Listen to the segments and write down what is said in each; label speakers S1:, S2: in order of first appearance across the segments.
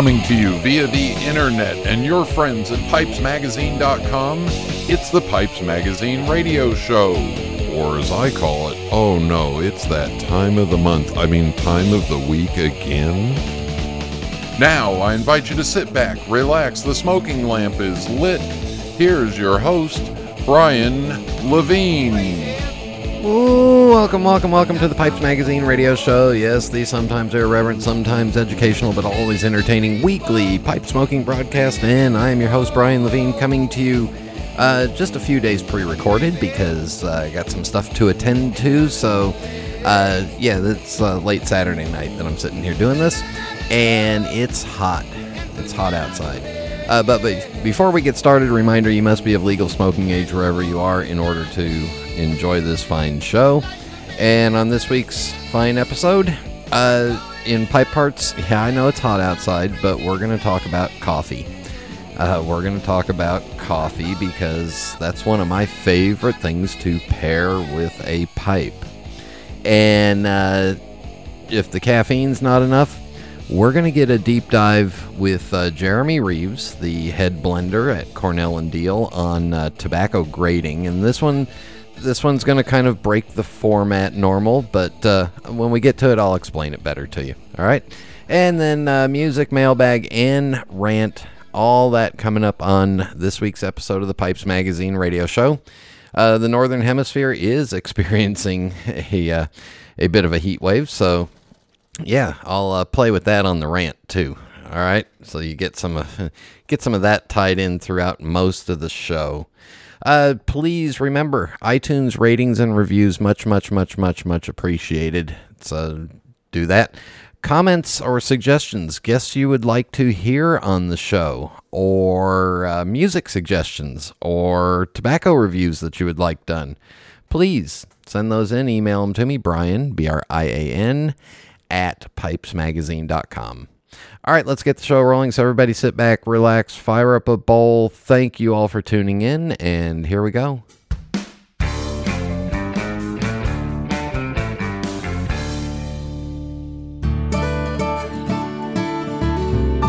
S1: Coming to you via the internet and your friends at pipesmagazine.com, it's the Pipes Magazine radio show. Or as I call it, oh no, it's that time of the month, I mean, time of the week again. Now, I invite you to sit back, relax, the smoking lamp is lit. Here's your host, Brian Levine.
S2: Ooh, welcome, welcome, welcome to the Pipes Magazine radio show. Yes, the sometimes irreverent, sometimes educational, but always entertaining weekly pipe smoking broadcast. And I am your host, Brian Levine, coming to you uh, just a few days pre recorded because uh, I got some stuff to attend to. So, uh, yeah, it's uh, late Saturday night that I'm sitting here doing this, and it's hot. It's hot outside. Uh, but, but before we get started, reminder you must be of legal smoking age wherever you are in order to enjoy this fine show. And on this week's fine episode, uh, in pipe parts, yeah, I know it's hot outside, but we're going to talk about coffee. Uh, we're going to talk about coffee because that's one of my favorite things to pair with a pipe. And uh, if the caffeine's not enough, we're going to get a deep dive with uh, Jeremy Reeves, the head blender at Cornell and Diehl, on uh, tobacco grading. And this one, this one's going to kind of break the format normal, but uh, when we get to it, I'll explain it better to you. All right, and then uh, music, mailbag, and rant. All that coming up on this week's episode of the Pipes Magazine radio show. Uh, the Northern Hemisphere is experiencing a uh, a bit of a heat wave, so yeah, I'll uh, play with that on the rant too. All right, so you get some of get some of that tied in throughout most of the show. Uh, please remember iTunes ratings and reviews much, much, much, much, much appreciated. So do that. Comments or suggestions, guests you would like to hear on the show, or uh, music suggestions, or tobacco reviews that you would like done. Please send those in. Email them to me, Brian, B R I A N at pipesmagazine.com. All right, let's get the show rolling. So, everybody sit back, relax, fire up a bowl. Thank you all for tuning in, and here we go.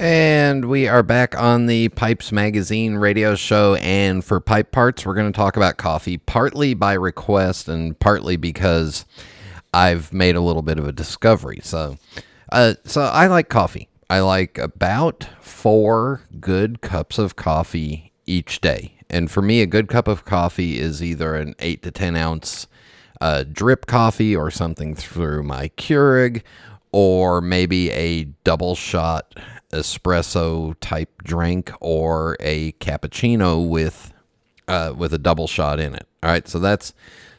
S2: And we are back on the Pipes Magazine radio show. And for pipe parts, we're going to talk about coffee, partly by request and partly because I've made a little bit of a discovery. So, uh, so I like coffee. I like about four good cups of coffee each day. And for me, a good cup of coffee is either an eight to 10 ounce uh, drip coffee or something through my Keurig, or maybe a double shot espresso type drink or a cappuccino with uh, with a double shot in it. All right, so that's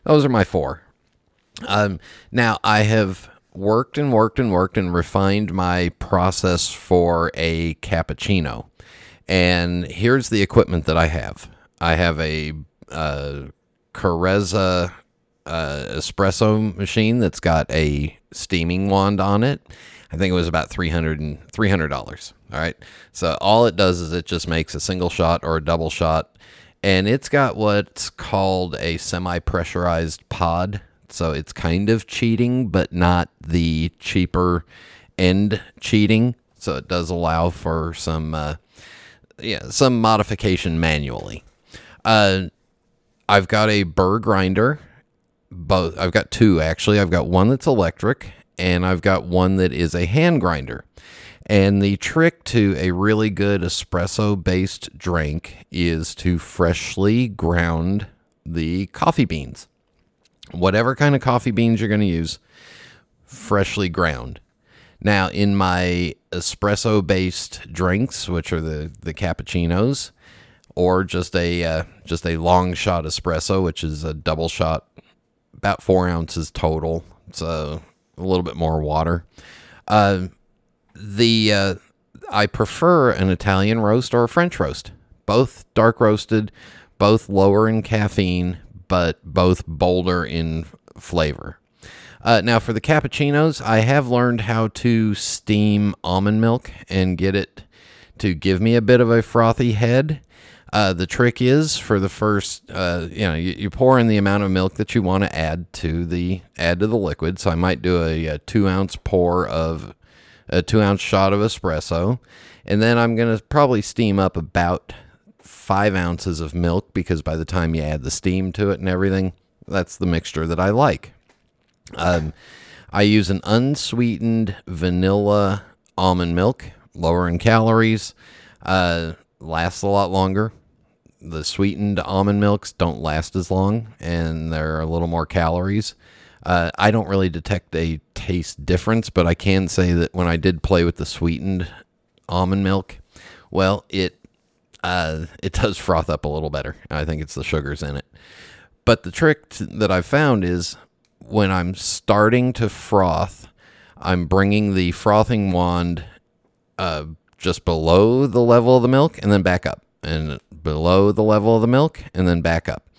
S2: those are my four. Um, now I have worked and worked and worked and refined my process for a cappuccino, and here's the equipment that I have. I have a uh, Carezza uh, espresso machine that's got a steaming wand on it. I think it was about $300 $300. All right. So all it does is it just makes a single shot or a double shot. And it's got what's called a semi pressurized pod. So it's kind of cheating, but not the cheaper end cheating. So it does allow for some, uh, yeah, some modification manually. Uh, I've got a burr grinder. Both I've got two actually. I've got one that's electric and I've got one that is a hand grinder. And the trick to a really good espresso based drink is to freshly ground the coffee beans. Whatever kind of coffee beans you're going to use, freshly ground. Now, in my espresso based drinks, which are the, the cappuccinos, or just a uh, just a long shot espresso, which is a double shot, about four ounces total. So a little bit more water. Uh, the uh, I prefer an Italian roast or a French roast. Both dark roasted, both lower in caffeine, but both bolder in flavor. Uh, now, for the cappuccinos, I have learned how to steam almond milk and get it to give me a bit of a frothy head. Uh, the trick is for the first, uh, you know, you, you, pour in the amount of milk that you want to add to the add to the liquid. So I might do a, a two ounce pour of a two ounce shot of espresso, and then I'm gonna probably steam up about five ounces of milk because by the time you add the steam to it and everything, that's the mixture that I like. Um, I use an unsweetened vanilla almond milk, lower in calories, uh, lasts a lot longer. The sweetened almond milks don't last as long, and they're a little more calories. Uh, I don't really detect a taste difference, but I can say that when I did play with the sweetened almond milk, well, it uh, it does froth up a little better. I think it's the sugars in it. But the trick t- that I've found is when I'm starting to froth, I'm bringing the frothing wand uh, just below the level of the milk and then back up, and below the level of the milk and then back up,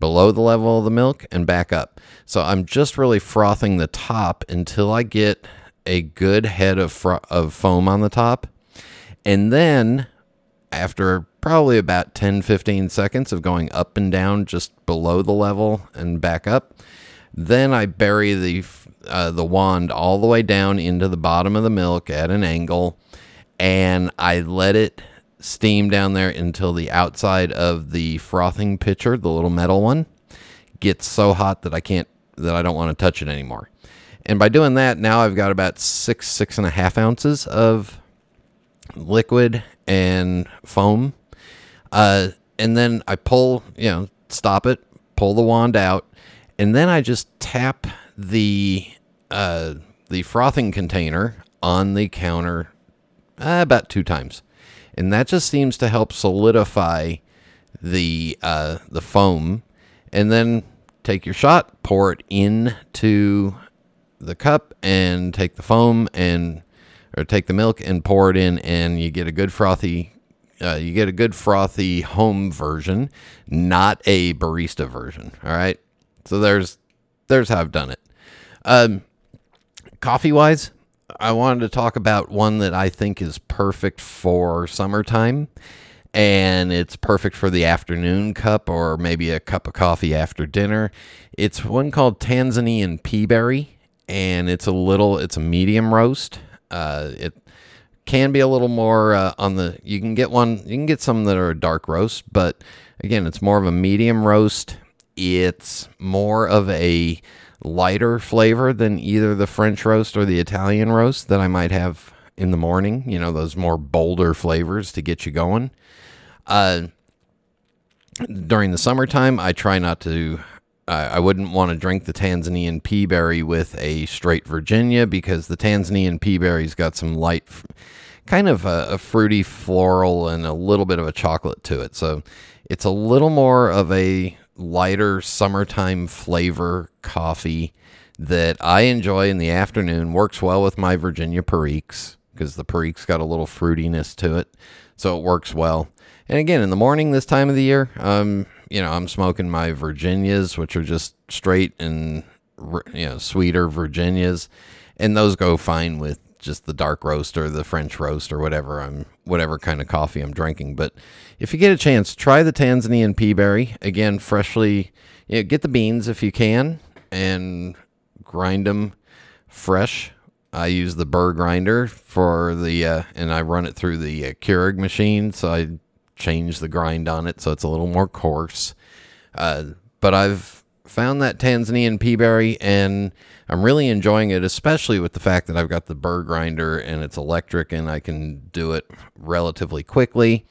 S2: below the level of the milk and back up. So I'm just really frothing the top until I get a good head of fro- of foam on the top, and then after probably about 10 15 seconds of going up and down just below the level and back up then I bury the uh, the wand all the way down into the bottom of the milk at an angle, and I let it steam down there until the outside of the frothing pitcher, the little metal one, gets so hot that I can't that I don't want to touch it anymore. And by doing that, now I've got about six six and a half ounces of liquid and foam. Uh, and then I pull, you know, stop it, pull the wand out, and then I just tap the uh, the frothing container on the counter uh, about two times, and that just seems to help solidify the uh, the foam. And then take your shot, pour it into the cup, and take the foam and or take the milk and pour it in, and you get a good frothy. Uh, you get a good frothy home version, not a barista version. All right. So there's there's how I've done it. Um, coffee wise, I wanted to talk about one that I think is perfect for summertime. And it's perfect for the afternoon cup or maybe a cup of coffee after dinner. It's one called Tanzanian Peaberry, and it's a little, it's a medium roast. Uh, it can be a little more uh, on the. You can get one. You can get some that are a dark roast, but again, it's more of a medium roast. It's more of a lighter flavor than either the French roast or the Italian roast that I might have in the morning. You know, those more bolder flavors to get you going. Uh, during the summertime, I try not to. I wouldn't want to drink the Tanzanian peaberry with a straight Virginia because the Tanzanian peaberry's got some light, kind of a, a fruity floral and a little bit of a chocolate to it. So it's a little more of a lighter summertime flavor coffee that I enjoy in the afternoon. Works well with my Virginia Periques because the Perique's got a little fruitiness to it, so it works well. And again, in the morning this time of the year, um, you know, I'm smoking my Virginias, which are just straight and you know sweeter Virginias, and those go fine with just the dark roast or the French roast or whatever I'm whatever kind of coffee I'm drinking. But if you get a chance, try the Tanzanian peaberry again, freshly. You know, get the beans if you can and grind them fresh. I use the burr grinder for the uh, and I run it through the uh, Keurig machine, so I change the grind on it so it's a little more coarse. Uh, but I've found that Tanzanian peaberry and I'm really enjoying it, especially with the fact that I've got the burr grinder and it's electric and I can do it relatively quickly.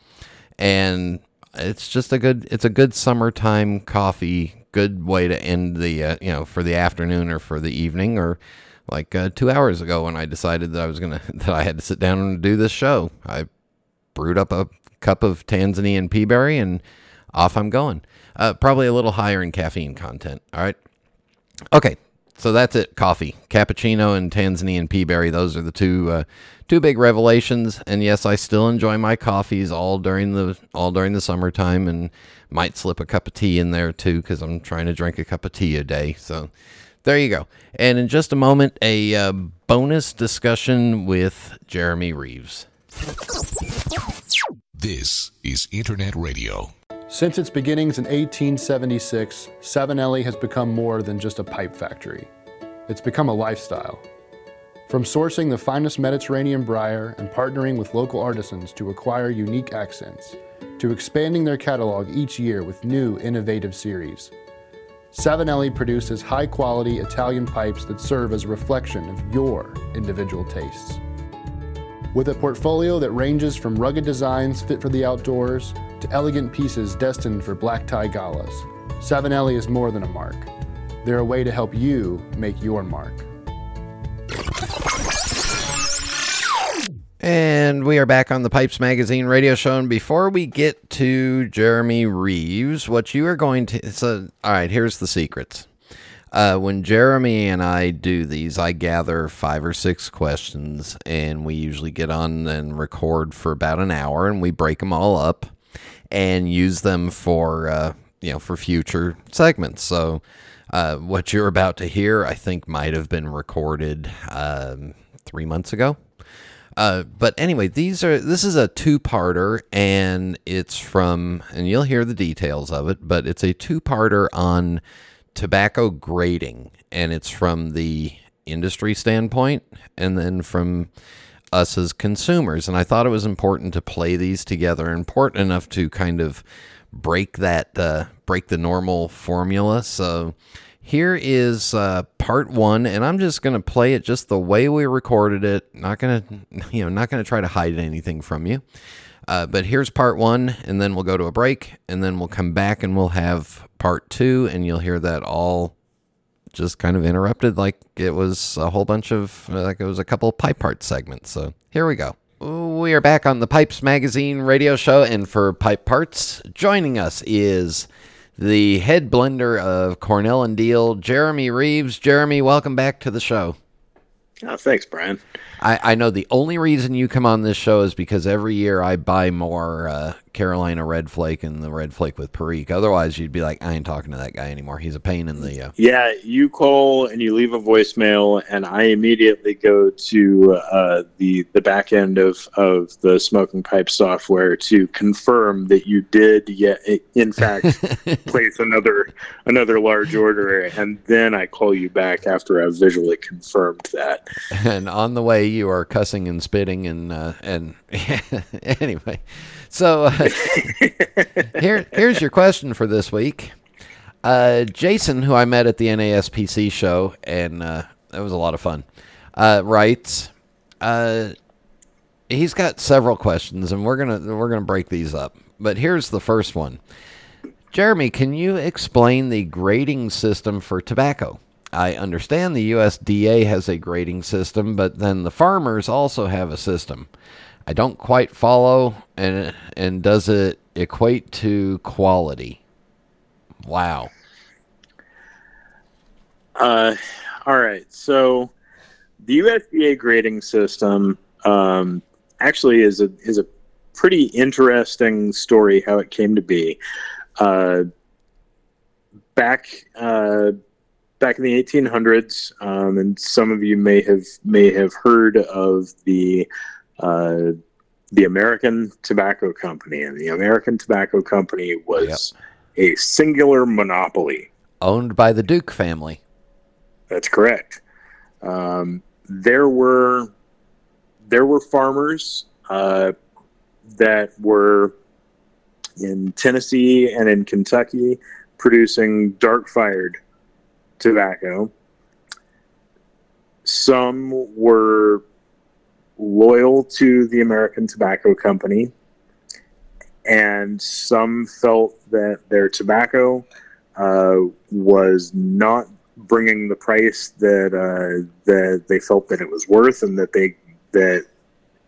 S2: And it's just a good, it's a good summertime coffee, good way to end the, uh, you know, for the afternoon or for the evening or like uh, two hours ago when I decided that I was to, that I had to sit down and do this show. I brewed up a cup of Tanzanian peaberry and off I'm going. Uh, probably a little higher in caffeine content. All right. Okay, so that's it. Coffee, cappuccino, and Tanzanian peaberry. Those are the two uh, two big revelations. And yes, I still enjoy my coffees all during the all during the summertime, and might slip a cup of tea in there too because I'm trying to drink a cup of tea a day. So there you go. And in just a moment, a uh, bonus discussion with Jeremy Reeves.
S3: This is Internet Radio.
S4: Since its beginnings in 1876, Savinelli has become more than just a pipe factory. It's become a lifestyle. From sourcing the finest Mediterranean briar and partnering with local artisans to acquire unique accents, to expanding their catalog each year with new, innovative series, Savinelli produces high quality Italian pipes that serve as a reflection of your individual tastes. With a portfolio that ranges from rugged designs fit for the outdoors to elegant pieces destined for black tie galas, Savinelli is more than a mark. They're a way to help you make your mark.
S2: And we are back on the Pipes Magazine radio show. And before we get to Jeremy Reeves, what you are going to. So, all right, here's the secrets. Uh, when Jeremy and I do these, I gather five or six questions, and we usually get on and record for about an hour, and we break them all up and use them for uh, you know for future segments. So, uh, what you're about to hear, I think, might have been recorded um, three months ago. Uh, but anyway, these are this is a two-parter, and it's from, and you'll hear the details of it. But it's a two-parter on tobacco grading, and it's from the industry standpoint, and then from us as consumers. And I thought it was important to play these together, important enough to kind of break that, uh, break the normal formula. So here is uh, part one, and I'm just going to play it just the way we recorded it. Not going to, you know, not going to try to hide anything from you. Uh, but here's part one, and then we'll go to a break, and then we'll come back and we'll have part two, and you'll hear that all just kind of interrupted like it was a whole bunch of, like it was a couple pipe part segments. So here we go. We are back on the Pipes Magazine radio show, and for Pipe Parts, joining us is the head blender of Cornell and Diehl, Jeremy Reeves. Jeremy, welcome back to the show.
S5: Oh, thanks, Brian.
S2: I, I know the only reason you come on this show is because every year I buy more uh, Carolina Red Flake and the Red Flake with Perique. Otherwise, you'd be like, I ain't talking to that guy anymore. He's a pain in the. Uh...
S5: Yeah, you call and you leave a voicemail, and I immediately go to uh, the the back end of, of the smoking pipe software to confirm that you did, yet in fact, place another another large order, and then I call you back after I've visually confirmed that.
S2: And on the way, you are cussing and spitting, and uh, and anyway. So uh, here, here's your question for this week. Uh, Jason, who I met at the NASPC show, and uh, that was a lot of fun, uh, writes. Uh, he's got several questions, and we're gonna we're gonna break these up. But here's the first one. Jeremy, can you explain the grading system for tobacco? I understand the USDA has a grading system, but then the farmers also have a system. I don't quite follow, and and does it equate to quality? Wow.
S5: Uh, all right. So the USDA grading system um, actually is a is a pretty interesting story how it came to be. Uh, back uh, back in the 1800s, um, and some of you may have may have heard of the uh, the American Tobacco Company, and the American Tobacco Company was yep. a singular monopoly
S2: owned by the Duke family.
S5: That's correct. Um, there were there were farmers uh, that were in Tennessee and in Kentucky producing dark fired tobacco. Some were loyal to the American Tobacco Company, and some felt that their tobacco uh, was not bringing the price that uh, that they felt that it was worth, and that they that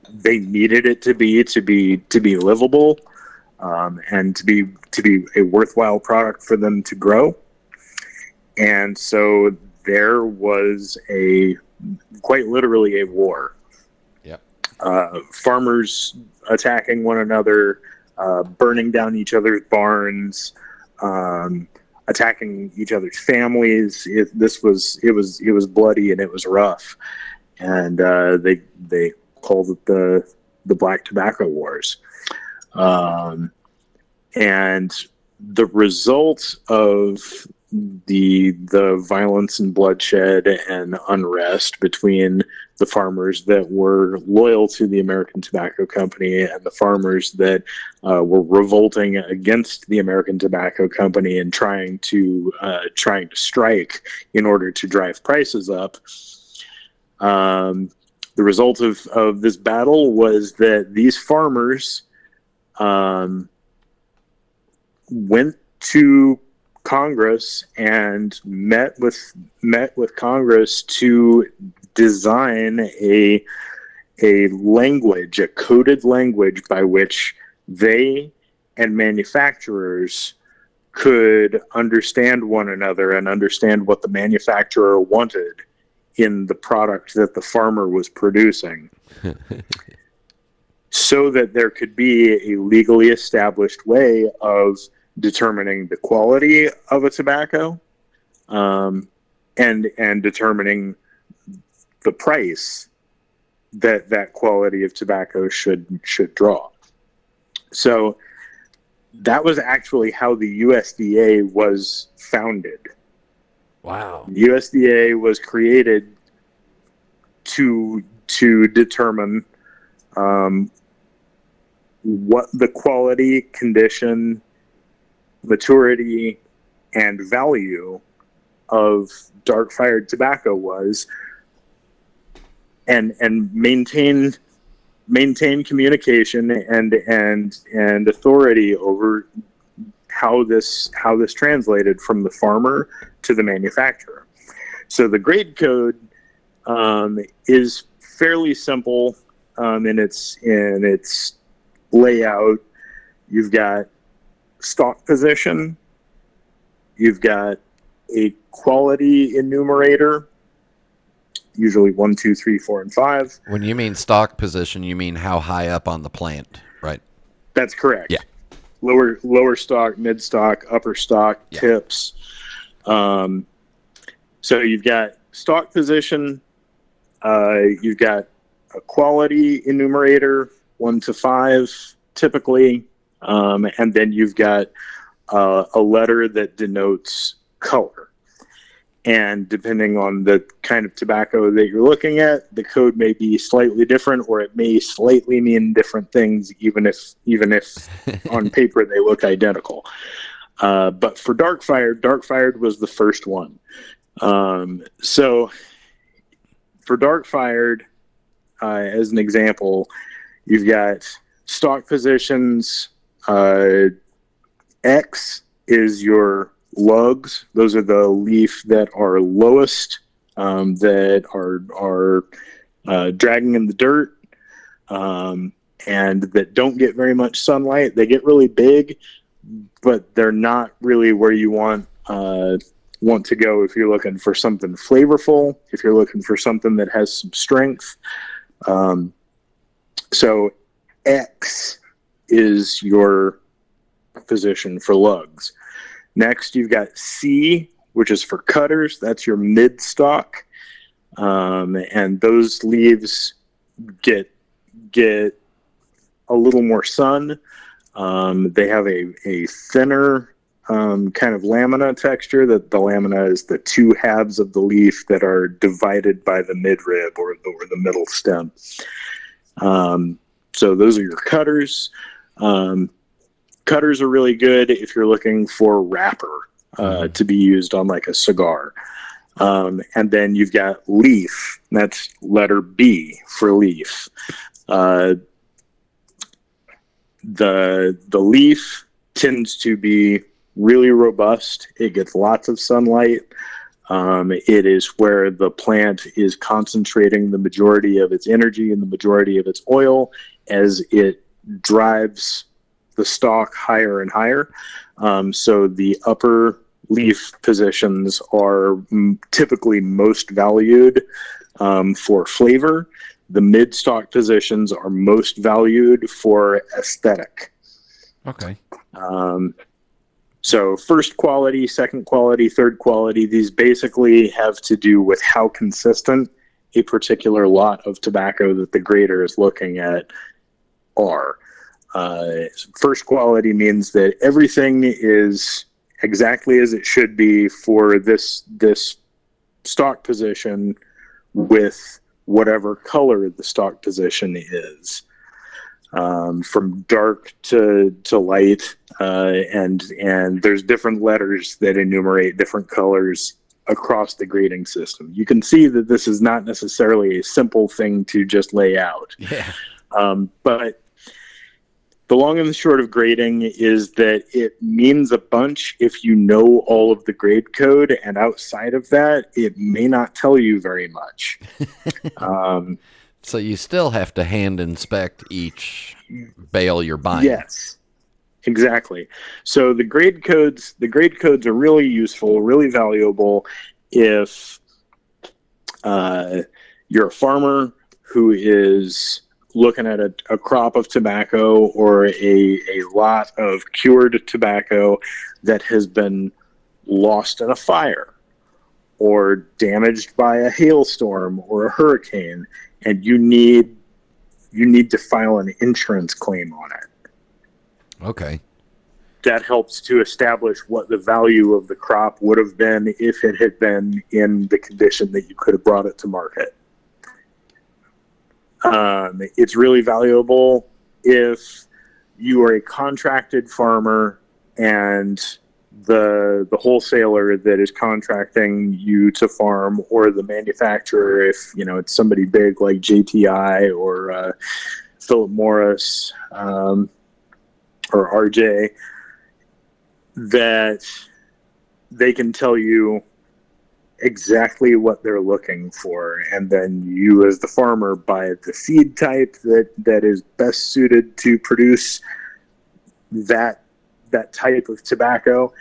S5: they needed it to be to be to be livable, um, and to be to be a worthwhile product for them to grow. And so there was a quite literally a war.
S2: Yep.
S5: Uh, farmers attacking one another, uh, burning down each other's barns, um, attacking each other's families. It, this was it was it was bloody and it was rough, and uh, they they called it the the Black Tobacco Wars, um, and the result of the the violence and bloodshed and unrest between the farmers that were loyal to the American Tobacco Company and the farmers that uh, were revolting against the American Tobacco Company and trying to uh, trying to strike in order to drive prices up. Um, the result of, of this battle was that these farmers um, went to Congress and met with met with Congress to design a a language, a coded language by which they and manufacturers could understand one another and understand what the manufacturer wanted in the product that the farmer was producing. So that there could be a legally established way of determining the quality of a tobacco um, and and determining the price that that quality of tobacco should should draw. So that was actually how the USDA was founded.
S2: Wow.
S5: The USDA was created to to determine um, what the quality, condition, maturity, and value of dark fired tobacco was and and maintain maintain communication and and and authority over how this how this translated from the farmer to the manufacturer. So the grade code um, is fairly simple um, in its in its layout. You've got stock position. You've got a quality enumerator, usually one, two, three, four, and five.
S2: When you mean stock position, you mean how high up on the plant, right?
S5: That's correct.
S2: Yeah.
S5: Lower lower stock, mid stock, upper stock,
S2: Yeah.
S5: tips. Um, so you've got stock position. Uh, you've got a quality enumerator, one to five, typically, um, and then you've got uh, a letter that denotes color. And depending on the kind of tobacco that you're looking at, the code may be slightly different, or it may slightly mean different things, even if even if on paper they look identical. Uh, but for dark fired, dark fired was the first one. Um, so for dark fired, uh, as an example, you've got stock positions. Uh, X is your lugs; those are the leaf that are lowest, um, that are are uh, dragging in the dirt, um, and that don't get very much sunlight. They get really big, but they're not really where you want uh, want to go if you're looking for something flavorful. If you're looking for something that has some strength. Um, so X is your position for lugs. Next, you've got C, which is for cutters. That's your mid stock, um, and those leaves get get a little more sun. Um, they have a, a thinner um, kind of lamina texture. That the lamina is the two halves of the leaf that are divided by the midrib or the, or the middle stem. Um, so those are your cutters. Um, cutters are really good if you're looking for wrapper uh, to be used on like a cigar. Um, and then you've got leaf. That's letter B for leaf. Uh, the the leaf tends to be really robust. It gets lots of sunlight. Um, it is where the plant is concentrating the majority of its energy and the majority of its oil as it drives the stock higher and higher. Um, so the upper leaf positions are mm, typically most valued um, for flavor. The mid stock positions are most valued for aesthetic.
S2: Okay.
S5: Um, so, first quality, second quality, third quality, these basically have to do with how consistent a particular lot of tobacco that the grader is looking at are. Uh, first quality means that everything is exactly as it should be for this this stock position with whatever color the stock position is um, from dark to to light, uh, and and there's different letters that enumerate different colors across the grading system. You can see that this is not necessarily a simple thing to just lay out.
S2: Yeah.
S5: Um, but the long and the short of grading is that it means a bunch if you know all of the grade code, and outside of that, it may not tell you very much. um,
S2: So you still have to hand inspect each bale you're buying.
S5: Yes, exactly. So the grade codes, the grade codes are really useful, really valuable if uh, you're a farmer who is looking at a, a crop of tobacco or a, a lot of cured tobacco that has been lost in a fire or damaged by a hailstorm or a hurricane and you need you need to file an insurance claim on it
S2: Okay.
S5: that helps to establish what the value of the crop would have been if it had been in the condition that you could have brought it to market. Um, it's really valuable if you are a contracted farmer and the the wholesaler that is contracting you to farm or the manufacturer if you know it's somebody big like JTI or uh, Philip Morris um, or RJ that they can tell you exactly what they're looking for and then you as the farmer buy the seed type that that is best suited to produce that that type of tobacco.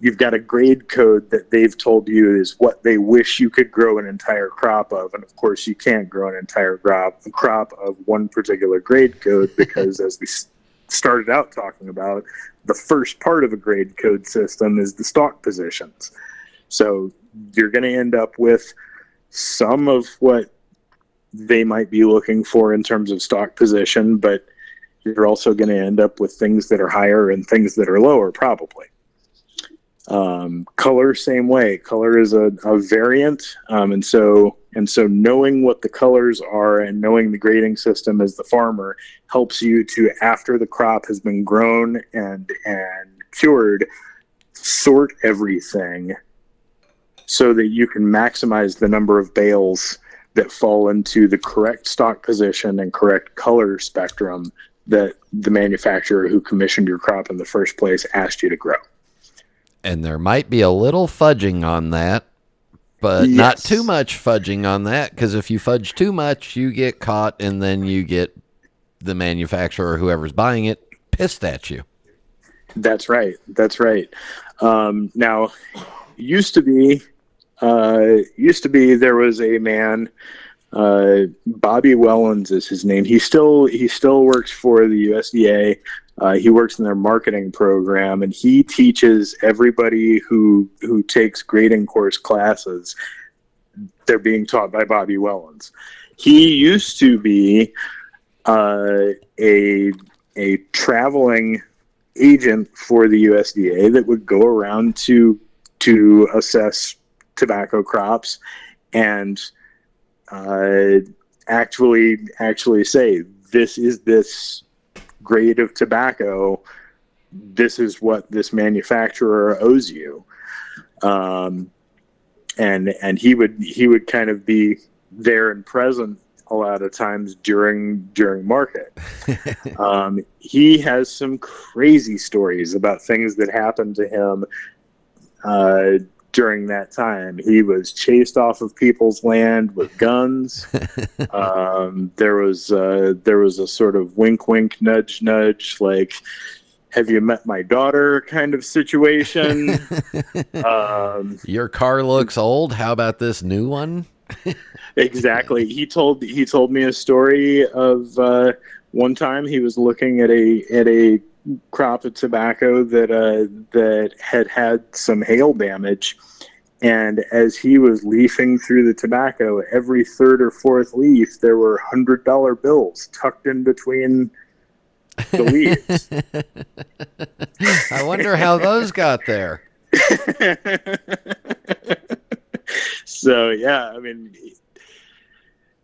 S5: You've got a grade code that they've told you is what they wish you could grow an entire crop of and of course you can't grow an entire crop crop of one particular grade code because as we started out talking about the first part of a grade code system is the stock positions. So you're going to end up with some of what they might be looking for in terms of stock position, but you're also going to end up with things that are higher and things that are lower, probably. Um, color, same way. Color is a, a variant, um, and so and so knowing what the colors are and knowing the grading system as the farmer helps you to, after the crop has been grown and and cured, sort everything so that you can maximize the number of bales that fall into the correct stock position and correct color spectrum that the manufacturer who commissioned your crop in the first place asked you to grow.
S2: And there might be a little fudging on that, but not too much fudging on that because if you fudge too much, you get caught and then you get the manufacturer or whoever's buying it pissed at you.
S5: That's right. That's right. Um, now, used to be, uh, used to be there was a man, uh, Bobby Wellens is his name. He still he still works for the USDA. Uh, he works in their marketing program, and he teaches everybody who who takes grading course classes. They're being taught by Bobby Wellens. He used to be uh, a a traveling agent for the USDA that would go around to to assess tobacco crops and uh, actually actually say this is this grade of tobacco. This is what this manufacturer owes you. Um, and and he would he would kind of be there and present a lot of times during during market. Um, he has some crazy stories about things that happened to him uh, during that time. He was chased off of people's land with guns. um, there was uh, there was a sort of wink, wink, nudge, nudge, like have you met my daughter kind of situation. um,
S2: Your car looks old. How about this new one?
S5: exactly. He told he told me a story of uh, one time he was looking at a at a crop of tobacco that uh, that had had some hail damage, and as he was leafing through the tobacco, every third or fourth leaf there were hundred dollar bills tucked in between the leaves.
S2: I wonder how those got there.
S5: so yeah, I mean,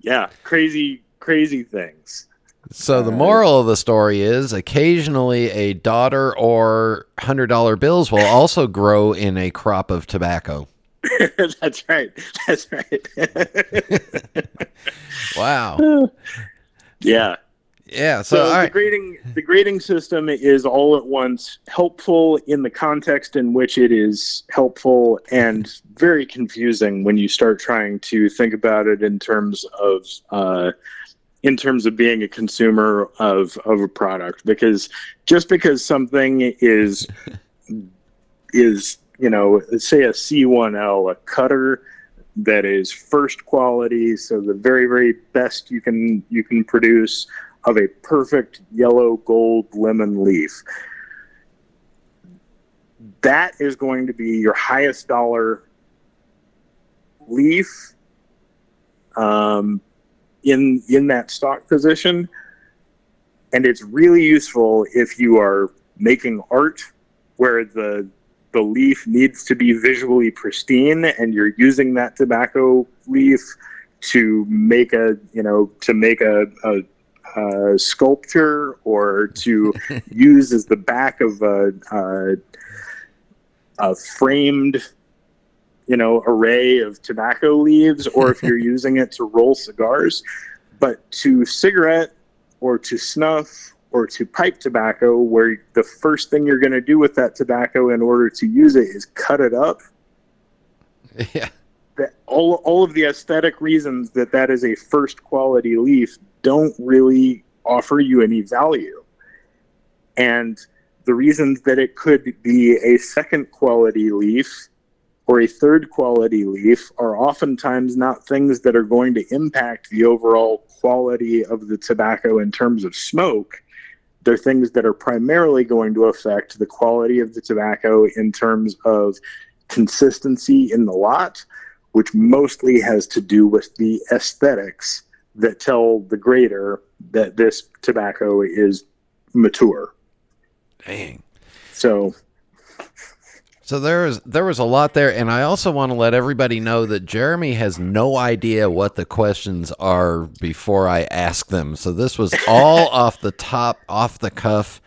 S5: yeah, crazy, crazy things.
S2: So the moral of the story is occasionally a daughter or hundred dollar bills will also grow in a crop of tobacco.
S5: That's right. That's right.
S2: Wow.
S5: yeah.
S2: Yeah. So,
S5: So, the
S2: right.
S5: grading the grading system is all at once helpful in the context in which it is helpful and very confusing when you start trying to think about it in terms of uh, in terms of being a consumer of of a product because just because something is is you know say a C1L a cutter that is first quality so the very very best you can you can produce of a perfect yellow gold lemon leaf. That is going to be your highest dollar leaf um, in in that stock position, and it's really useful if you are making art where the the leaf needs to be visually pristine, and you're using that tobacco leaf to make a you know to make a, a uh, sculpture or to use as the back of a, a, a framed you know array of tobacco leaves or if you're using it to roll cigars. But to cigarette or to snuff or to pipe tobacco where the first thing you're going to do with that tobacco in order to use it is cut it up.
S2: Yeah.
S5: that all all of the aesthetic reasons that that is a first quality leaf don't really offer you any value. And the reasons that it could be a second quality leaf or a third quality leaf are oftentimes not things that are going to impact the overall quality of the tobacco in terms of smoke they're things that are primarily going to affect the quality of the tobacco in terms of consistency in the lot which mostly has to do with the aesthetics that tell the grader that this tobacco is mature.
S2: Dang.
S5: So,
S2: So there was there was a lot there, and I also want to let everybody know that Jeremy has no idea what the questions are before I ask them. So this was all off the top, off the cuff,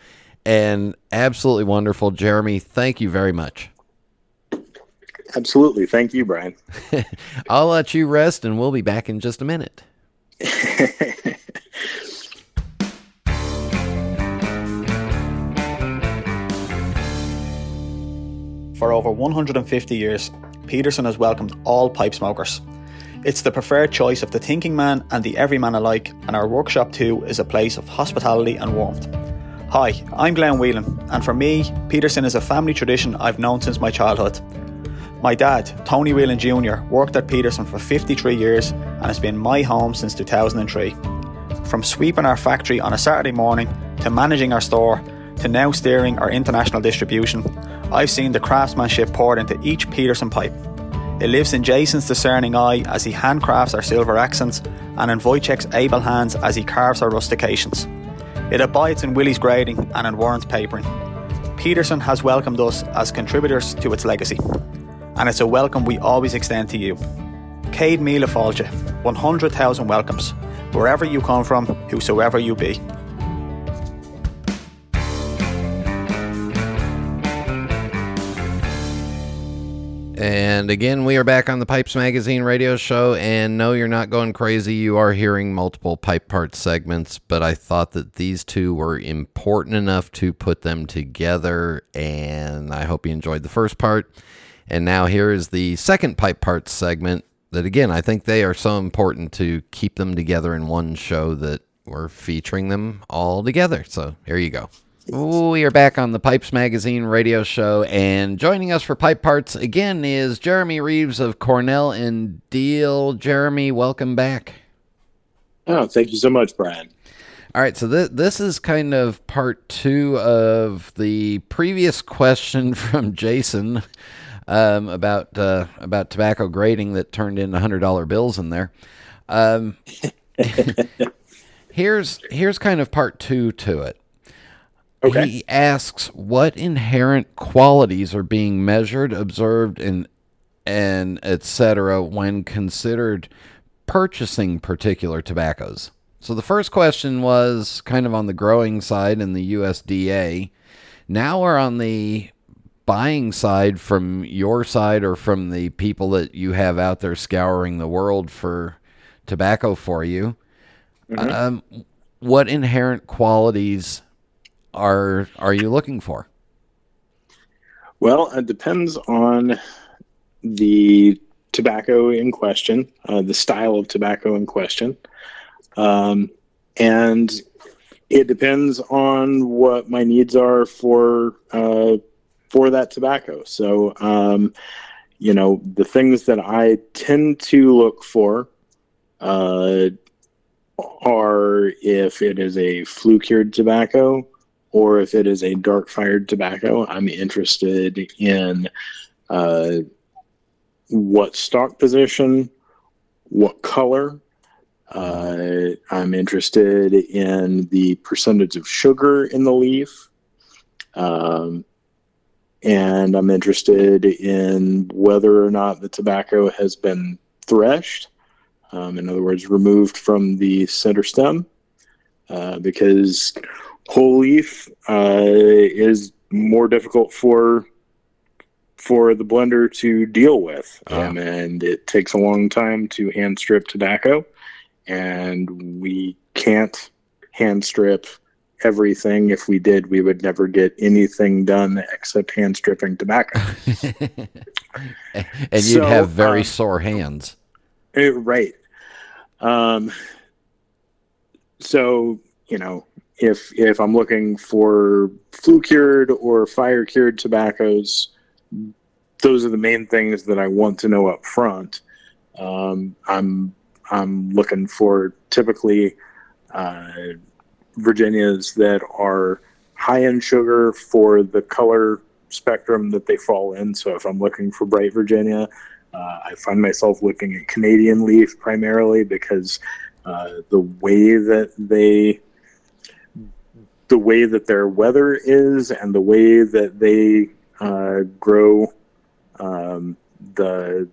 S2: and absolutely wonderful. Jeremy, thank you very much.
S5: absolutely. Thank you, Brian.
S2: I'll let you rest, and we'll be back in just a minute.
S6: For over 150 years, Peterson has welcomed all pipe smokers. It's the preferred choice of the thinking man and the everyman alike, and our workshop too is a place of hospitality and warmth. Hi, I'm Glenn Whelan, and for me, Peterson is a family tradition I've known since my childhood. My dad, Tony Whelan Jr., worked at Peterson for 53 years and has been my home since 2003. From sweeping our factory on a Saturday morning to managing our store to now steering our international distribution, I've seen the craftsmanship poured into each Peterson pipe. It lives in Jason's discerning eye as he handcrafts our silver accents and in Wojciech's able hands as he carves our rustications. It abides in Willie's grading and in Warren's papering. Peterson has welcomed us as contributors to its legacy, and it's a welcome we always extend to you. Céad Míle Fáilte, 100,000 welcomes, wherever you come from, whosoever you be.
S2: And again, we are back on the Pipes Magazine radio show. And no, you're not going crazy. You are hearing multiple pipe part segments, but I thought that these two were important enough to put them together. And I hope you enjoyed the first part. And now here is the second pipe parts segment. That again, I think they are so important to keep them together in one show that we're featuring them all together. So here you go. We are back on the Pipes Magazine radio show, and joining us for Pipe Parts again is Jeremy Reeves of Cornell and Diehl. Jeremy, welcome back.
S5: Oh, thank you so much, Brian.
S2: All right, so th- this is kind of part two of the previous question from Jason um, about uh, about tobacco grading that turned in hundred dollar bills in there. Um, here's here's kind of part two to it.
S5: Okay.
S2: He asks what inherent qualities are being measured, observed, and and etc. when considered purchasing particular tobaccos. So the first question was kind of on the growing side in the USDA. Now we're on the buying side from your side or from the people that you have out there scouring the world for tobacco for you. Um, what inherent qualities are are you looking for?
S5: Well, it depends on the tobacco in question, uh, the style of tobacco in question, um, and it depends on what my needs are for uh, for that tobacco. So, um, you know, the things that I tend to look for uh, are if it is a flue cured tobacco or if it is a dark fired tobacco. I'm interested in uh, what stalk position, what color. Uh, I'm interested in the percentage of sugar in the leaf. Um, and I'm interested in whether or not the tobacco has been threshed. Um, in other words, removed from the center stem, uh, because whole leaf uh, is more difficult for for the blender to deal with, um, and it takes a long time to hand strip tobacco, and we can't hand strip everything. If we did, we would never get anything done except hand stripping tobacco.
S2: and you'd have very
S5: um,
S2: sore hands.
S5: Eh, right. Um, so you know, if if I'm looking for flue cured or fire cured tobaccos, those are the main things that I want to know up front. Um, I'm I'm looking for typically uh, Virginias that are high in sugar for the color spectrum that they fall in. So if I'm looking for bright Virginia, uh, I find myself looking at Canadian leaf primarily because uh, the way that they the way that their weather is and the way that they uh, grow um, the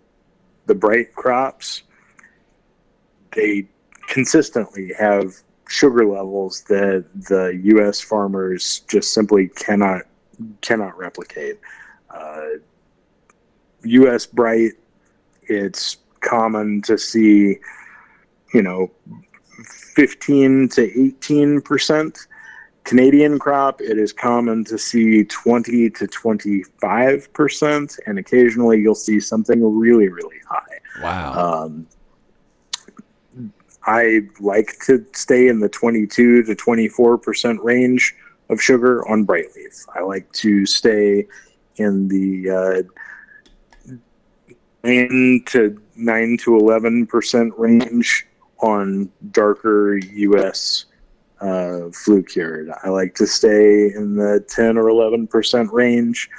S5: the bright crops, they consistently have sugar levels that the U.S. farmers just simply cannot cannot replicate. Uh, U.S. bright, it's common to see, you know, 15 to 18 percent. Canadian crop, it is common to see 20 to 25 percent, and occasionally you'll see something really, really high.
S2: Wow.
S5: Um, I like to stay in the 22 to 24 percent range of sugar on bright leaf. I like to stay in the uh, nine to nine to 11 percent range on darker U.S. Uh, flue cured. I like to stay in the 10 or 11 percent range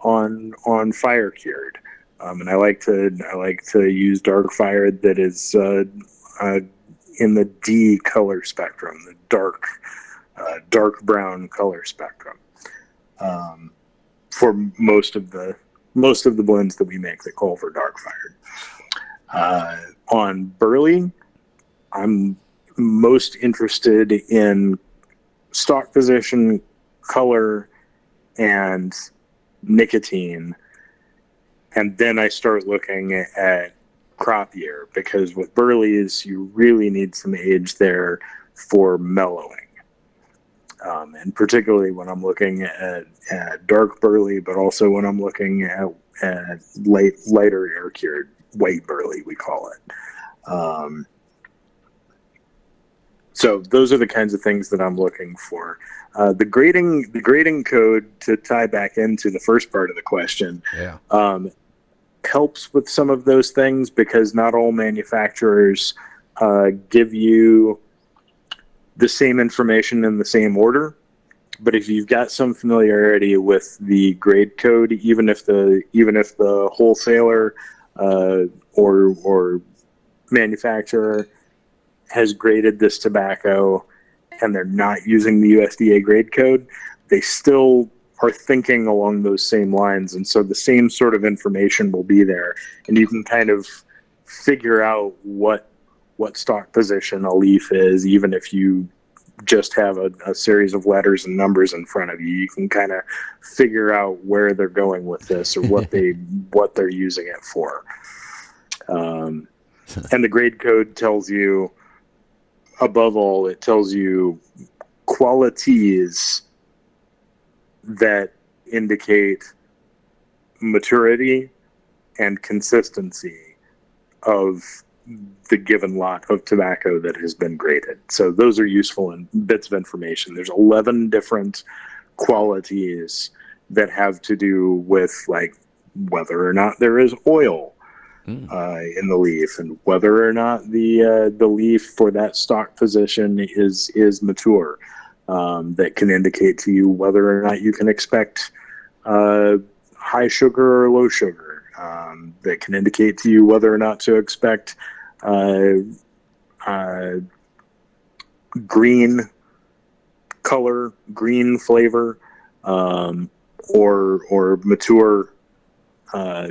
S5: on on fire cured. Um, and I like to I like to use dark fired that is uh, uh, in the D color spectrum, the dark uh, dark brown color spectrum. Um, for most of the most of the blends that we make that call for dark fired. Uh, on burley, I'm most interested in stalk position, color, and nicotine. And then I start looking at crop year because with burleys, you really need some age there for mellowing. Um, and particularly when I'm looking at, at dark burley, but also when I'm looking at, at light, lighter air cured white burley, we call it. Um, so those are the kinds of things that I'm looking for. Uh, the grading the grading code to tie back into the first part of the question
S2: Yeah.
S5: um, helps with some of those things because not all manufacturers uh, give you the same information in the same order. But if you've got some familiarity with the grade code, even if the even if the wholesaler uh, or or manufacturer has graded this tobacco and they're not using the USDA grade code, they still are thinking along those same lines. And so the same sort of information will be there. And you can kind of figure out what what stalk position a leaf is, even if you just have a, a series of letters and numbers in front of you. You can kind of figure out where they're going with this or what they what they're using it for. Um, and the grade code tells you above all it tells you qualities that indicate maturity and consistency of the given lot of tobacco that has been graded. So those are useful in bits of information. There's 11 different qualities that have to do with like whether or not there is oil uh, in the leaf and whether or not the uh, the leaf for that stalk position is is mature. Um, that can indicate to you whether or not you can expect uh, high sugar or low sugar. Um, that can indicate to you whether or not to expect uh, uh, green color, green flavor, um, or or mature, uh,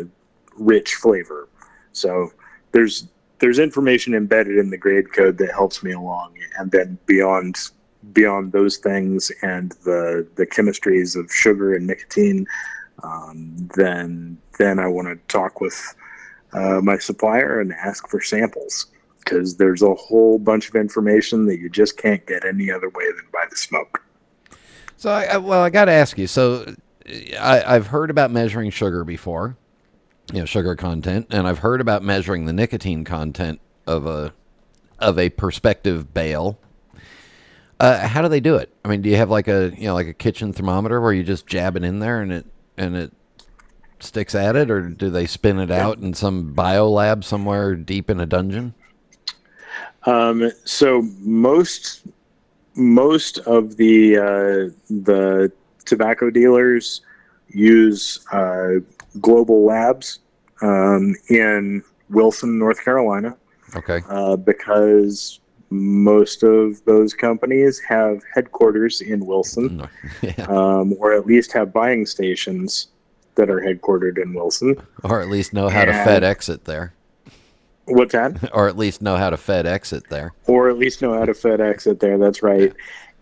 S5: rich flavor. So there's there's information embedded in the grade code that helps me along, and then beyond beyond those things and the the chemistries of sugar and nicotine, um, then then I want to talk with uh, my supplier and ask for samples because there's a whole bunch of information that you just can't get any other way than by the smoke.
S2: So, I, well, I got to ask you. So, I, I've heard about measuring sugar before, you know, sugar content, and I've heard about measuring the nicotine content of a of a prospective bale. Uh, how do they do it? I mean, do you have like a you know like a kitchen thermometer where you just jab it in there and it and it sticks at it, or do they spin it out in some bio lab somewhere deep in a dungeon?
S5: Um, so most most of the uh, the tobacco dealers use uh, global labs um, in Wilson, North Carolina,
S2: Okay.
S5: uh, because most of those companies have headquarters in Wilson,
S2: yeah.
S5: um, or at least have buying stations that are headquartered in Wilson.
S2: Or at least know how to
S5: and-
S2: FedEx it there.
S5: What's that?
S2: Or at least know how to FedEx it there.
S5: or at least know how to FedEx it there. That's right.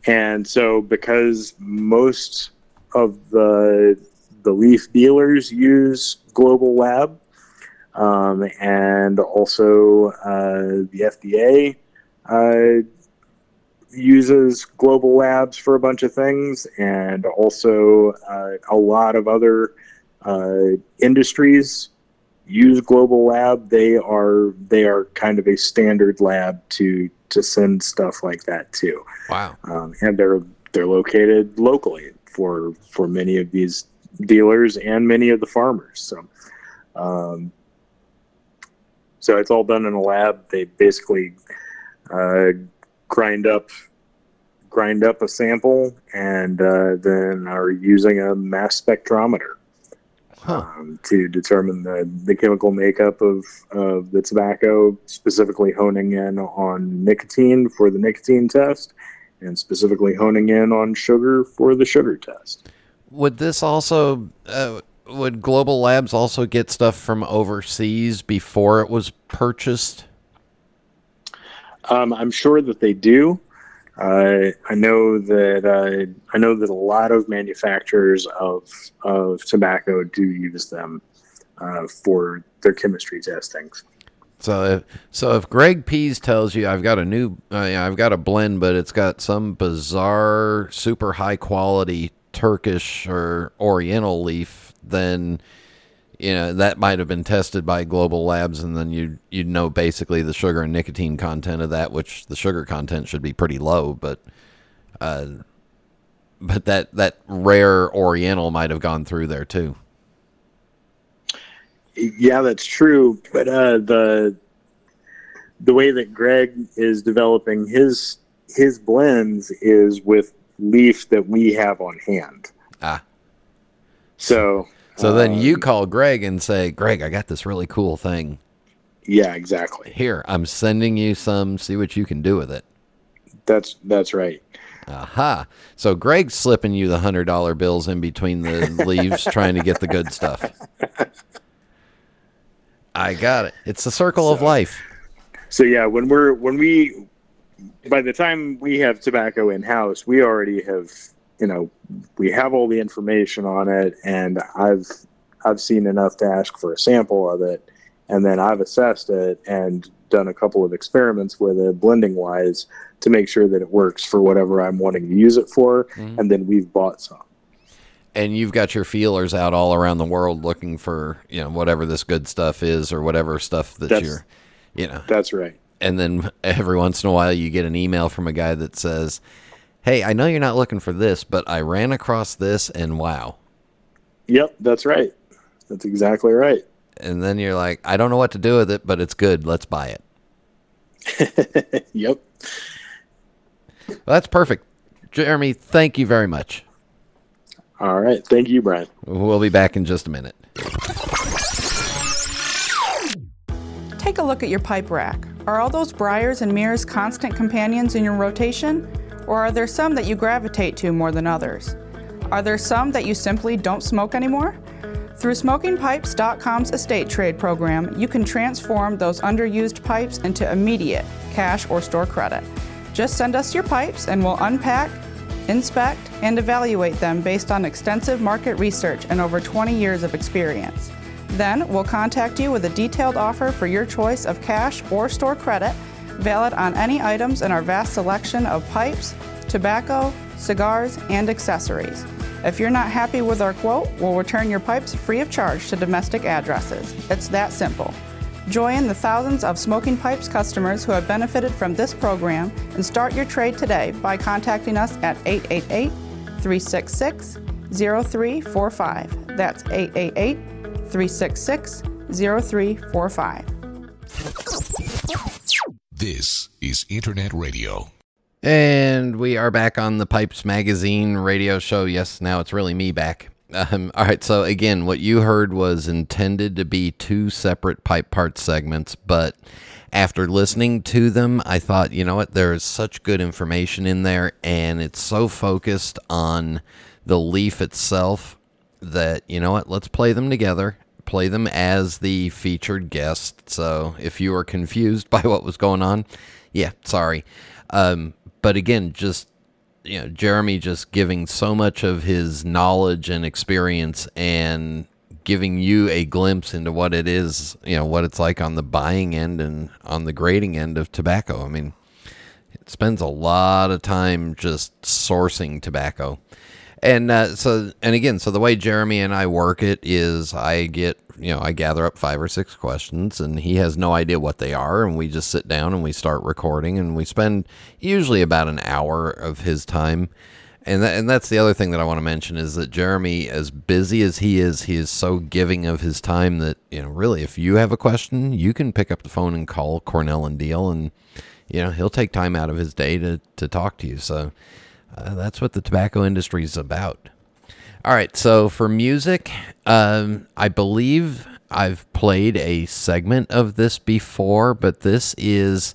S5: And so, because most of the the leaf dealers use Global Lab, um, and also uh, the FDA uh, uses Global Labs for a bunch of things, and also uh, a lot of other uh, industries use global lab they are they are kind of a standard lab to to send stuff like that to
S2: Wow.
S5: um, and they're they're located locally for for many of these dealers and many of the farmers so um, so it's all done in a lab they basically uh, grind up grind up a sample and uh, then are using a mass spectrometer
S2: Huh.
S5: um, to determine the, the chemical makeup of, of the tobacco, specifically honing in on nicotine for the nicotine test, and specifically honing in on sugar for the sugar test.
S2: Would this also uh, would Global Labs also get stuff from overseas before it was purchased?
S5: Um, I'm sure that they do. Uh, I know that uh, I know that a lot of manufacturers of of tobacco do use them uh, for their chemistry testings.
S2: So if, so if Greg Pease tells you I've got a new uh, yeah, I've got a blend but it's got some bizarre super high quality Turkish or oriental leaf then you know that might have been tested by global labs, and then you you'd know basically the sugar and nicotine content of that, which the sugar content should be pretty low, but uh, but that that rare Oriental might have gone through there too.
S5: Yeah, that's true. But uh, the the way that Greg is developing his his blends is with leaf that we have on hand.
S2: Ah.
S5: So
S2: So then you
S5: um,
S2: call Greg and say, Greg, I got this really cool thing.
S5: Yeah, exactly.
S2: Here, I'm sending you some. See what you can do with it.
S5: That's that's right.
S2: Aha. So Greg's slipping you the hundred dollar bills in between the leaves, trying to get the good stuff. I got it. It's the circle of life.
S5: So yeah, when we're when we by the time we have tobacco in house, we already have you know we have all the information on it, and I've I've seen enough to ask for a sample of it, and then I've assessed it and done a couple of experiments with it blending wise to make sure that it works for whatever I'm wanting to use it for, mm-hmm. and then we've bought some.
S2: And you've got your feelers out all around the world looking for, you know, whatever this good stuff is or whatever stuff that
S5: That's-
S2: you're, you know.
S5: That's right.
S2: And then every once in a while you get an email from a guy that says, Hey, I know you're not looking for this, but I ran across this and wow.
S5: Yep, that's right. That's exactly right.
S2: And then you're like, I don't know what to do with it, but it's good. Let's buy it.
S5: Yep.
S2: Well, that's perfect. Jeremy, thank you very much.
S5: All right. Thank you, Brian.
S2: We'll be back in just a minute.
S7: Take a look at your pipe rack. Are all those briars and mirrors constant companions in your rotation? Or are there some that you gravitate to more than others? Are there some that you simply don't smoke anymore? Through SmokingPipes.com's estate trade program, you can transform those underused pipes into immediate cash or store credit. Just send us your pipes and we'll unpack, inspect, and evaluate them based on extensive market research and over 20 years of experience. Then we'll contact you with a detailed offer for your choice of cash or store credit, valid on any items in our vast selection of pipes, tobacco, cigars, and accessories. If you're not happy with our quote, we'll return your pipes free of charge to domestic addresses. It's that simple. Join the thousands of Smoking Pipes customers who have benefited from this program and start your trade today by contacting us at 888 366 0345. That's 888 366 0345.
S3: This is Internet Radio.
S2: And we are back on the Pipes Magazine radio show. Yes, now it's really me back. Um, all right, so again, what you heard was intended to be two separate pipe part segments, but after listening to them, I thought, you know what, there's such good information in there, and it's so focused on the leaf itself that, you know what, let's play them together, play them as the featured guest. So if you were confused by what was going on, yeah, sorry. Um, but again, just you know, Jeremy just giving so much of his knowledge and experience and giving you a glimpse into what it is, you know, what it's like on the buying end and on the grading end of tobacco. I mean, it spends a lot of time just sourcing tobacco. And uh, so, and again, so the way Jeremy and I work it is I get, you know, I gather up five or six questions and he has no idea what they are. And we just sit down and we start recording and we spend usually about an hour of his time. And, that, and that's the other thing that I want to mention is that Jeremy, as busy as he is, he is so giving of his time that, you know, really, if you have a question, you can pick up the phone and call Cornell and Diehl and, you know, he'll take time out of his day to, to talk to you. So, uh, that's what the tobacco industry is about. All right, so for music, um, I believe I've played a segment of this before, but this is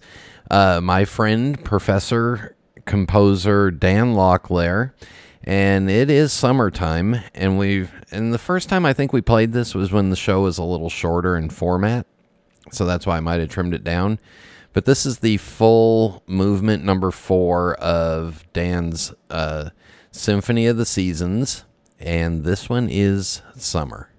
S2: uh, my friend, Professor Composer Dan Locklair, and it is summertime. And we've and the first time I think we played this was when the show was a little shorter in format, so that's why I might have trimmed it down. But this is the full movement number four of Dan's uh, Symphony of the Seasons, and this one is Summer.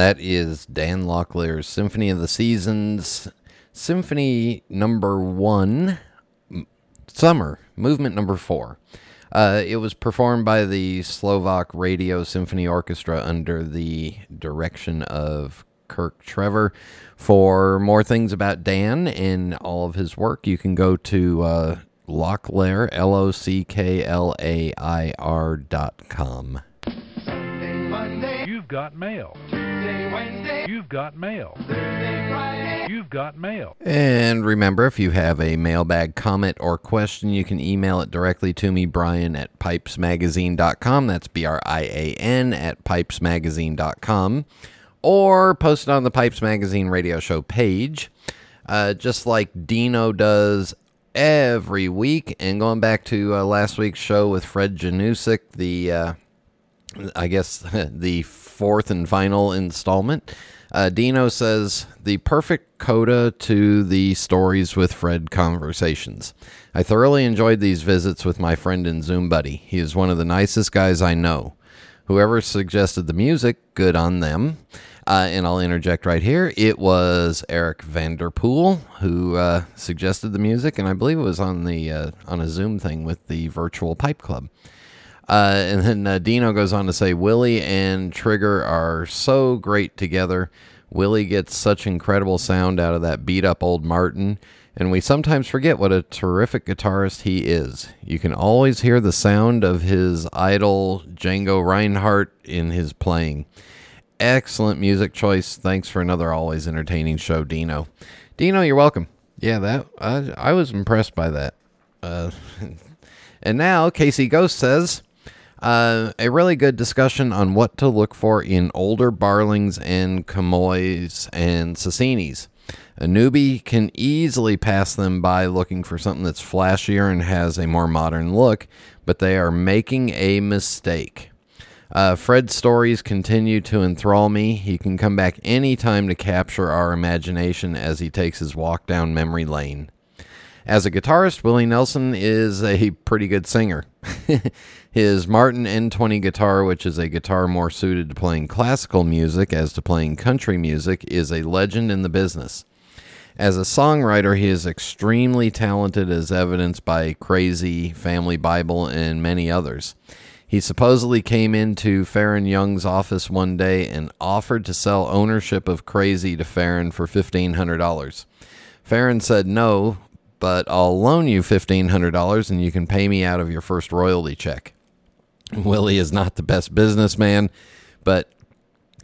S2: That is Dan Locklair's Symphony of the Seasons, Symphony number one, Summer, movement number four. Uh, it was performed by the Slovak Radio Symphony Orchestra under the direction of Kirk Trevor. For more things about Dan and all of his work, you can go to uh, Locklair, L O C K L A I R dot com.
S8: You've got mail. You've got mail. You've got mail.
S2: And remember, if you have a mailbag comment or question, you can email it directly to me, Brian at pipesmagazine.com. That's B R I A N at pipesmagazine.com. Or post it on the Pipes Magazine radio show page, uh, just like Dino does every week. And going back to uh, last week's show with Fred Janusik, the uh, I guess the fourth and final installment. Uh, Dino says the perfect coda to the stories with Fred conversations. I thoroughly enjoyed these visits with my friend and Zoom buddy. He is one of the nicest guys I know. Whoever suggested the music, good on them. Uh, and I'll interject right here. It was Eric Vanderpool who uh, suggested the music, and I believe it was on the uh, on a Zoom thing with the Virtual Pipe Club. Uh, and then uh, Dino goes on to say, Willie and Trigger are so great together. Willie gets such incredible sound out of that beat up old Martin, and we sometimes forget what a terrific guitarist he is. You can always hear the sound of his idol, Django Reinhardt, in his playing. Excellent music choice. Thanks for another always entertaining show, Dino. Dino, you're welcome. Yeah, that I, I was impressed by that. Uh, and now Casey Ghost says, uh, a really good discussion on what to look for in older Barlings and Comoys and Sasienis. A newbie can easily pass them by looking for something that's flashier and has a more modern look, but they are making a mistake. Uh, Fred's stories continue to enthrall me. He can come back any time to capture our imagination as he takes his walk down memory lane. As a guitarist, Willie Nelson is a pretty good singer. His Martin N20 guitar, which is a guitar more suited to playing classical music as to playing country music, is a legend in the business. As a songwriter, he is extremely talented, as evidenced by Crazy, Family Bible, and many others. He supposedly came into Faron Young's office one day and offered to sell ownership of Crazy to Faron for $1,500. Faron said no, but I'll loan you $1,500 and you can pay me out of your first royalty check. Willie is not the best businessman, but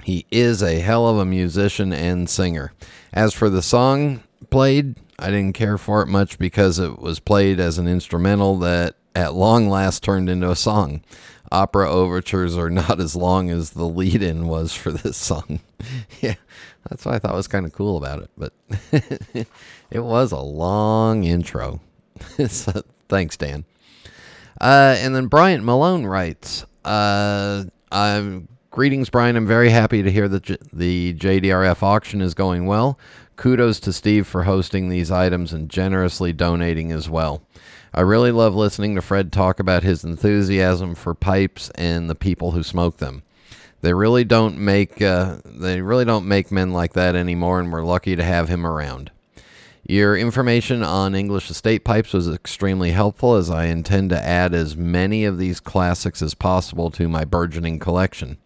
S2: he is a hell of a musician and singer. As for the song played, I didn't care for it much because it was played as an instrumental that at long last turned into a song. Opera overtures are not as long as the lead in was for this song. yeah, that's what I thought was kind of cool about it, but it was a long intro. so, thanks, Dan. Uh, and then Bryant Malone writes, uh, Greetings, Brian. I'm very happy to hear that J- the JDRF auction is going well. Kudos to Steve for hosting these items and generously donating as well. I really love listening to Fred talk about his enthusiasm for pipes and the people who smoke them. They really don't make uh, they really don't make men like that anymore, and we're lucky to have him around. Your information on English estate pipes was extremely helpful as I intend to add as many of these classics as possible to my burgeoning collection.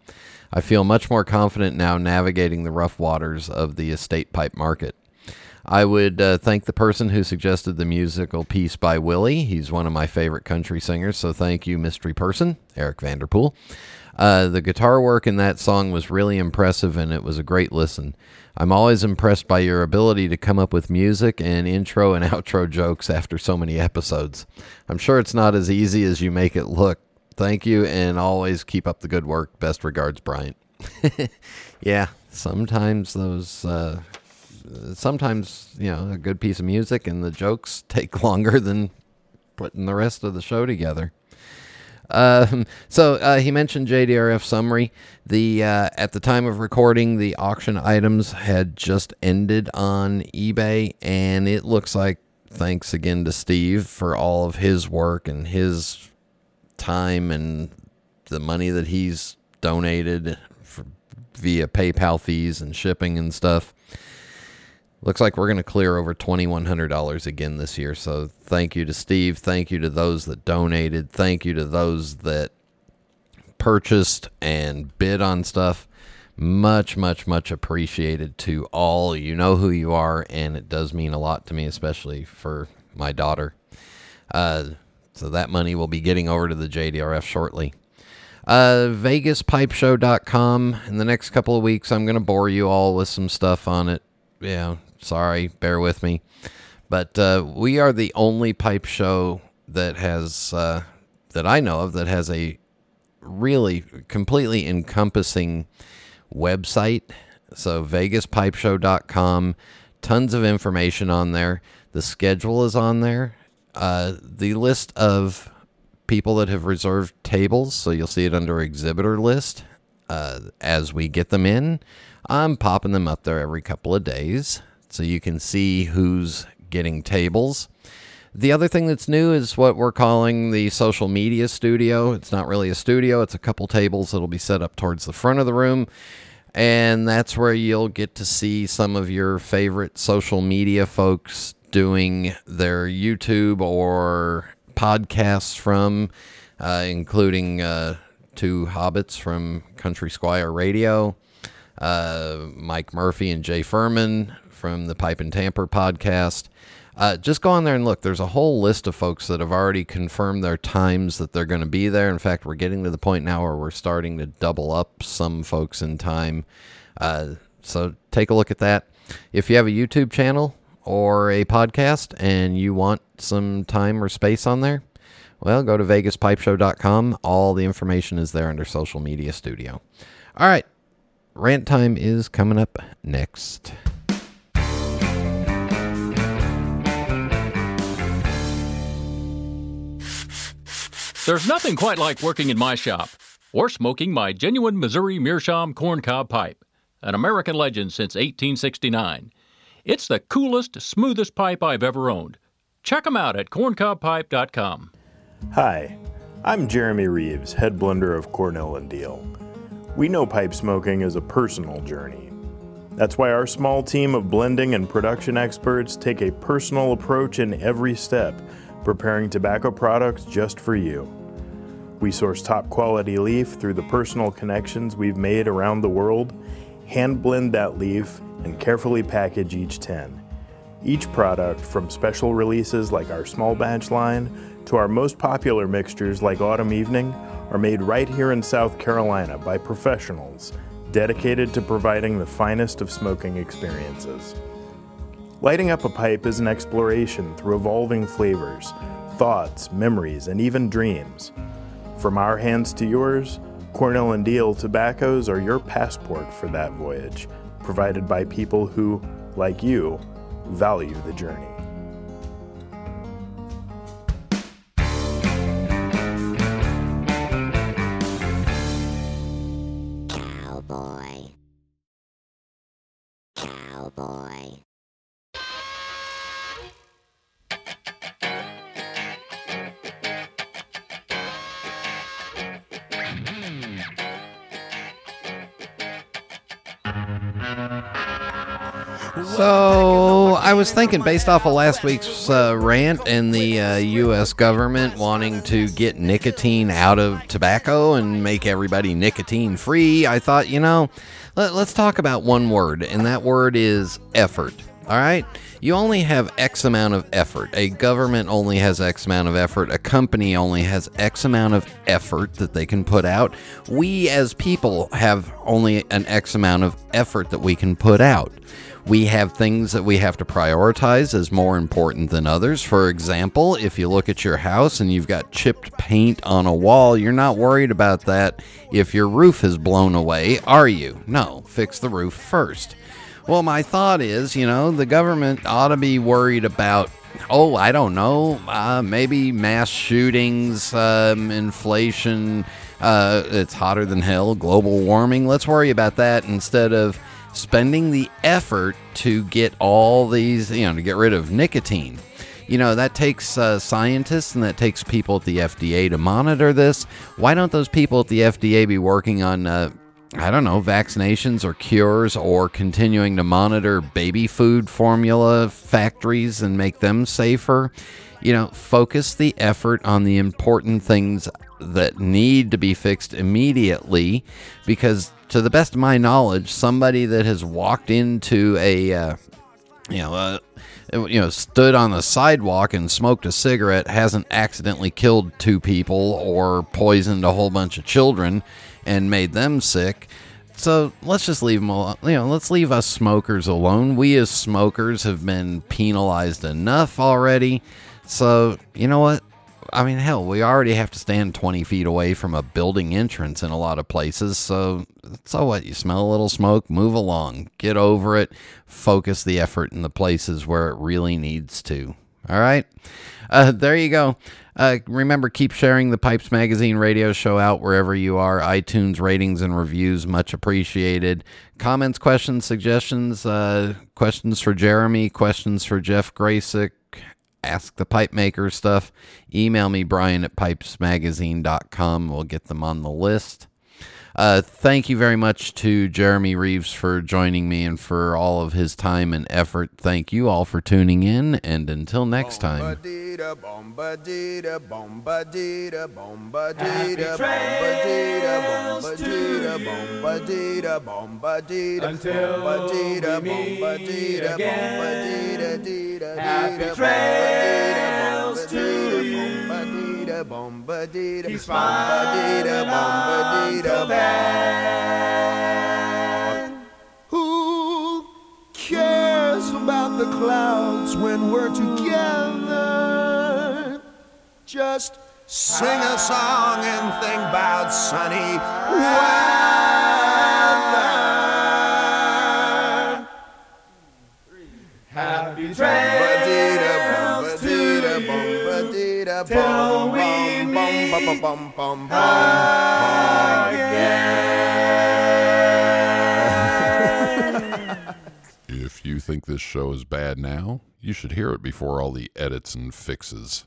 S2: I feel much more confident now navigating the rough waters of the estate pipe market. I would uh, thank the person who suggested the musical piece by Willie. He's one of my favorite country singers, so thank you, mystery person, Eric Vanderpool. Uh, the guitar work in that song was really impressive and it was a great listen. I'm always impressed by your ability to come up with music and intro and outro jokes after so many episodes. I'm sure it's not as easy as you make it look. Thank you and always keep up the good work. Best regards, Bryant. yeah, sometimes those. Uh, sometimes you know a good piece of music and the jokes take longer than putting the rest of the show together. Um, so uh, he mentioned JDRF summary. The uh, at the time of recording, the auction items had just ended on eBay, and it looks like thanks again to Steve for all of his work and his time and the money that he's donated for via PayPal fees and shipping and stuff. Looks like we're going to clear over $2,100 again this year. So thank you to Steve. Thank you to those that donated. Thank you to those that purchased and bid on stuff. Much, much, much appreciated to all. You know who you are, and it does mean a lot to me, especially for my daughter. Uh, so that money will be getting over to the JDRF shortly. Uh, VegasPipeShow.com. In the next couple of weeks, I'm going to bore you all with some stuff on it. Yeah, sorry, bear with me. But uh, we are the only pipe show that has, uh, that I know of, that has a really completely encompassing website. So, VegasPipeShow.com. Tons of information on there. The schedule is on there. Uh, the list of people that have reserved tables, so you'll see it under exhibitor list uh, as we get them in. I'm popping them up there every couple of days so you can see who's getting tables. The other thing that's new is what we're calling the social media studio. It's not really a studio, it's a couple tables that'll be set up towards the front of the room. And that's where you'll get to see some of your favorite social media folks doing their YouTube or podcasts from, uh, including uh, two hobbits from Country Squire Radio, uh, Mike Murphy and Jay Furman from the Pipe and Tamper podcast. Uh, just go on there and look. There's a whole list of folks that have already confirmed their times that they're going to be there. In fact, we're getting to the point now where we're starting to double up some folks in time. Uh, so take a look at that. If you have a YouTube channel or a podcast and you want some time or space on there, well, go to vegaspipeshow.com. All the information is there under social media studio. All right. Rant time is coming up next.
S9: There's nothing quite like working in my shop or smoking my genuine Missouri Meerschaum corncob pipe, an American legend since 1869. It's the coolest, smoothest pipe I've ever owned. Check them out at corncobpipe.com.
S5: Hi, I'm Jeremy Reeves, head blender of Cornell and Diehl. We know pipe smoking is a personal journey. That's why our small team of blending and production experts take a personal approach in every step, preparing tobacco products just for you. We source top quality leaf through the personal connections we've made around the world, hand blend that leaf, and carefully package each 10. Each product, from special releases like our small batch line to our most popular mixtures like Autumn Evening, are made right here in South Carolina by professionals dedicated to providing the finest of smoking experiences. Lighting up a pipe is an exploration through evolving flavors, thoughts, memories, and even dreams. From our hands to yours, Cornell and Diehl tobaccos are your passport for that voyage, provided by people who, like you, value the journey.
S2: So I was thinking, based off of last week's uh, rant and the uh, U.S. government wanting to get nicotine out of tobacco and make everybody nicotine free, I thought, you know, let, let's talk about one word, and that word is effort. All right? You only have X amount of effort. A government only has X amount of effort. A company only has X amount of effort that they can put out. We as people have only an X amount of effort that we can put out. We have things that we have to prioritize as more important than others. For example, if you look at your house and you've got chipped paint on a wall, you're not worried about that if your roof is blown away, are you? No, fix the roof first. Well, my thought is, you know, the government ought to be worried about, oh, I don't know, uh, maybe mass shootings, um, inflation, uh, it's hotter than hell, global warming. Let's worry about that instead of spending the effort to get all these, you know, to get rid of nicotine. You know, that takes uh, scientists and that takes people at the FDA to monitor this. Why don't those people at the FDA be working on uh, I don't know, vaccinations or cures or continuing to monitor baby food formula factories and make them safer. You know, focus the effort on the important things that need to be fixed immediately because to the best of my knowledge, somebody that has walked into a uh, you know, uh, you know, stood on the sidewalk and smoked a cigarette hasn't accidentally killed two people or poisoned a whole bunch of children and made them sick. So let's just leave them alone. You know, let's leave us smokers alone. We as smokers have been penalized enough already. So you know what? I mean, hell, we already have to stand 20 feet away from a building entrance in a lot of places. So, so what? You smell a little smoke, move along, get over it, focus the effort in the places where it really needs to. All right? Uh, there you go. Uh, remember, keep sharing the Pipes Magazine radio show out wherever you are. iTunes ratings and reviews, much appreciated. Comments, questions, suggestions, uh, questions for Jeremy, questions for Jeff Gracik, ask the pipe maker stuff, email me, Brian at pipesmagazine.com. We'll get them on the list. Uh, thank you very much to Jeremy Reeves for joining me and for all of his time and effort. Thank you all for tuning in, and until next time.
S10: Happy
S11: Until we meet again. Happy trails to you. Keep smiling until then.
S10: Who cares about the clouds when we're together? Just sing a song and think about sunny weather.
S11: Happy trails to you till we meet again.
S1: If you think this show is bad now, you should hear it before all the edits and fixes.